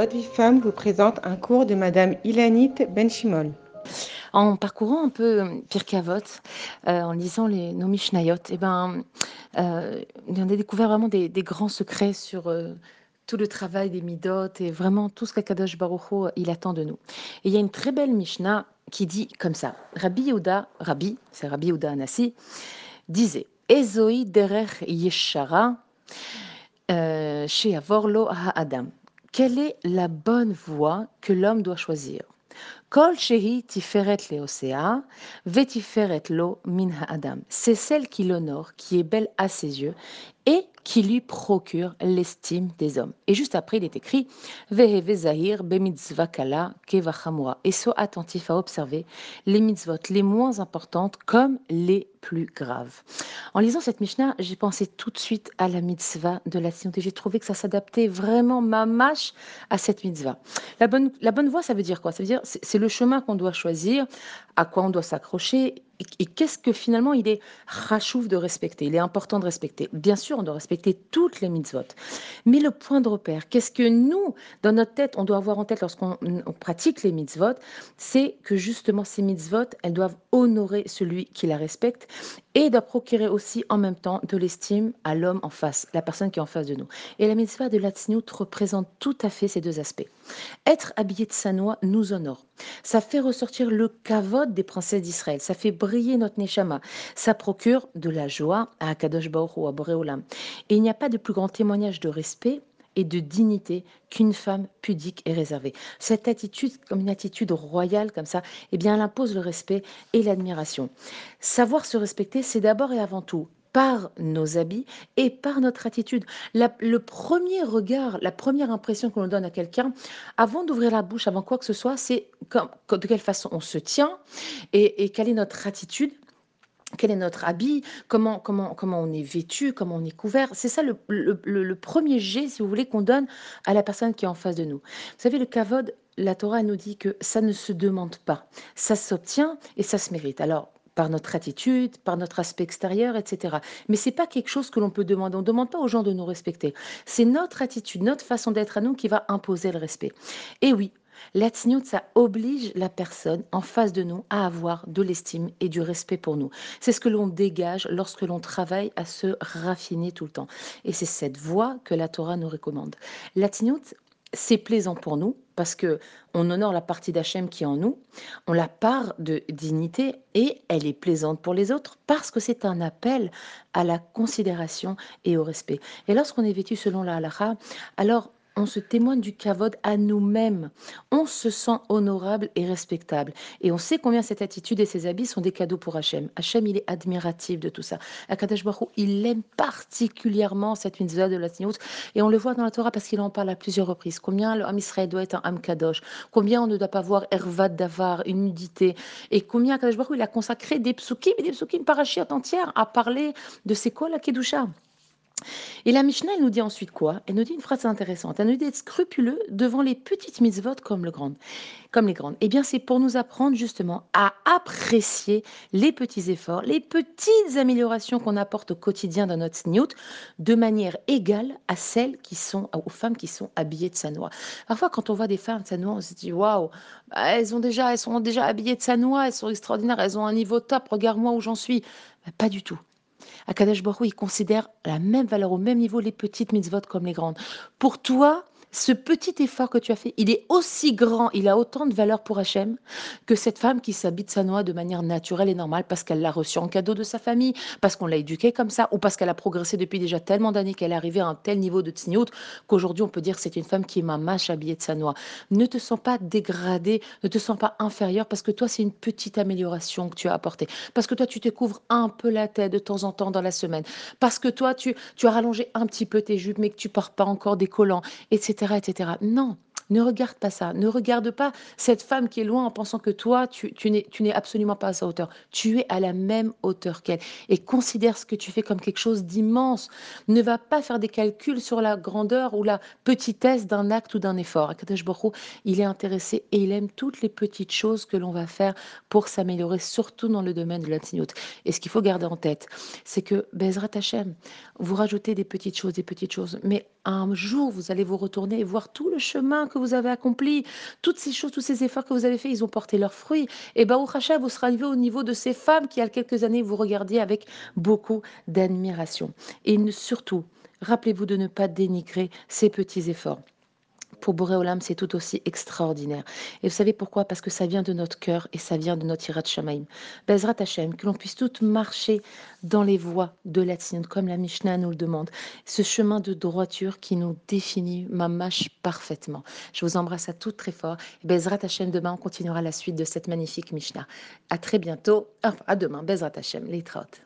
Votre vie femme vous présente un cours de Madame Ilanit Benchimol. En parcourant un peu euh, Pirkei Avot, euh, en lisant les, nos Mishnayot, eh ben, euh, on a découvert vraiment des, grands secrets sur euh, tout le travail des Midot et vraiment tout ce qu'Akadosh Baruch Hu, il attend de nous. Et il y a une très belle Mishnah qui dit comme ça Rabbi Yehuda, Rabbi, c'est Rabbi Yehuda Anassi, disait Ezoi derech yeshara chez Avorlo Ha'adam. Quelle est la bonne voie que l'homme doit choisir? C'est celle qui l'honore, qui est belle à ses yeux et qui lui procure l'estime des hommes. Et juste après, il est écrit Veheve zahir kala kevachamura. Et sois attentif à observer les mitzvot les moins importantes comme les plus graves. En lisant cette Mishnah, j'ai pensé tout de suite à la mitzvah de la et J'ai trouvé que ça s'adaptait vraiment mamache à cette mitzvah. La bonne, la bonne voie, ça veut dire quoi? Ça veut dire c'est le chemin qu'on doit choisir, à quoi on doit s'accrocher et, qu'est-ce que finalement il est rachouf de respecter, il est important de respecter. Bien sûr, on doit respecter toutes les mitzvot, mais le point de repère, qu'est-ce que nous, dans notre tête, on doit avoir en tête lorsqu'on on pratique les mitzvot, c'est que justement ces mitzvot, elles doivent honorer celui qui la respecte et doit procurer aussi en même temps de l'estime à l'homme en face, la personne qui est en face de nous. Et la mitzvah de la tzniut représente tout à fait ces deux aspects. Être habillé de sanois nous honore. Ça fait ressortir le kavod des princesses d'Israël. Ça fait briller notre neshama. Ça procure de la joie à Akadosh Baruch à Boré Olam. Et il n'y a pas de plus grand témoignage de respect et de dignité qu'une femme pudique et réservée. Cette attitude, comme une attitude royale comme ça, eh bien, elle impose le respect et l'admiration. Savoir se respecter, c'est d'abord et avant tout par nos habits et par notre attitude. Le premier regard, la première impression que l'on donne à quelqu'un, avant d'ouvrir la bouche, avant quoi que ce soit, c'est de quelle façon on se tient et, quelle est notre attitude. Quel est notre habit comment, comment, comment on est vêtu Comment on est couvert C'est ça le, le- le- le premier jet, si vous voulez, qu'on donne à la personne qui est en face de nous. Vous savez, le kavod, la Torah nous dit que ça ne se demande pas. Ça s'obtient et ça se mérite. Alors, par notre attitude, par notre aspect extérieur, etc. Mais c'est pas quelque chose que l'on peut demander. On ne demande pas aux gens de nous respecter. C'est notre attitude, notre façon d'être à nous qui va imposer le respect. Et oui, la tzniut, ça oblige la personne en face de nous à avoir de l'estime et du respect pour nous. C'est ce que l'on dégage lorsque l'on travaille à se raffiner tout le temps. Et c'est cette voie que la Torah nous recommande. La tzniut, c'est plaisant pour nous parce que on honore la partie d'Hachem qui est en nous, on la part de dignité et elle est plaisante pour les autres parce que c'est un appel à la considération et au respect. Et lorsqu'on est vêtu selon la halakha, alors on se témoigne du kavod à nous-mêmes. On se sent honorable et respectable. Et on sait combien cette attitude et ces habits sont des cadeaux pour Hachem. Hachem, il est admiratif de tout ça. Akadosh Baruch il aime particulièrement cette mitzvah de la tzniut. Et on le voit dans la Torah parce qu'il en parle à plusieurs reprises. Combien le Ham Israël doit être un Ham Kadosh. Combien on ne doit pas voir Hervat Davar, une nudité. Et combien Akadosh Baruch il a consacré des psukim et des psukim parachutes entières à parler de c'est quoi la Kedusha. Et la Mishnah, elle nous dit ensuite quoi? Elle nous dit une phrase intéressante. Elle nous dit d'être scrupuleux devant les petites mitzvot comme, comme les grandes. Eh bien, c'est pour nous apprendre justement à apprécier les petits efforts, les petites améliorations qu'on apporte au quotidien dans notre sniout de manière égale à celles qui sont, aux femmes qui sont habillées de sanois. Parfois, quand on voit des femmes de sanois, on se dit waouh, bah, elles, ont déjà, elles sont déjà habillées de sanois, elles sont extraordinaires, elles ont un niveau top, regarde-moi où j'en suis. Bah, pas du tout. Akadosh Baruch Hu, il considère la même valeur, au même niveau, les petites mitzvot comme les grandes. Pour toi, ce petit effort que tu as fait, il est aussi grand, il a autant de valeur pour Hachem que cette femme qui s'habite sa noix de manière naturelle et normale parce qu'elle l'a reçu en cadeau de sa famille, parce qu'on l'a éduquée comme ça, ou parce qu'elle a progressé depuis déjà tellement d'années qu'elle est arrivée à un tel niveau de tzniut qu'aujourd'hui on peut dire que c'est une femme qui est mamache habillée de sa noix. Ne te sens pas dégradée, ne te sens pas inférieure parce que toi c'est une petite amélioration que tu as apportée. Parce que toi tu te couvres un peu la tête de temps en temps dans la semaine. Parce que toi tu, as rallongé un petit peu tes jupes mais que tu portes pas encore des collants, etc etc. Non, ne regarde pas ça. Ne regarde pas cette femme qui est loin en pensant que toi, tu, n'es absolument pas à sa hauteur. Tu es à la même hauteur qu'elle. Et considère ce que tu fais comme quelque chose d'immense. Ne va pas faire des calculs sur la grandeur ou la petitesse d'un acte ou d'un effort. Akadosh Baruch il est intéressé et il aime toutes les petites choses que l'on va faire pour s'améliorer, surtout dans le domaine de la Et ce qu'il faut garder en tête, c'est que Bezrat Hashem, vous rajoutez des petites choses, des petites choses, mais un jour, vous allez vous retourner et voir tout le chemin que vous avez accompli, toutes ces choses, tous ces efforts que vous avez faits, ils ont porté leurs fruits et Baruch Hachem, vous serez arrivé au niveau de ces femmes qui, il y a quelques années, vous regardiez avec beaucoup d'admiration et surtout, rappelez-vous de ne pas dénigrer ces petits efforts. Pour Boré Olam, c'est tout aussi extraordinaire. Et vous savez pourquoi? Parce que ça vient de notre cœur et ça vient de notre Hirat Shamaim. Bezrat Hashem, que l'on puisse toutes marcher dans les voies de la tzniut, comme la Mishnah nous le demande. Ce chemin de droiture qui nous définit, mamache parfaitement. Je vous embrasse à toutes très fort. Bezrat Hashem, demain, on continuera la suite de cette magnifique Mishnah. À très bientôt. Enfin, à demain. Bezrat Hashem, les trautes.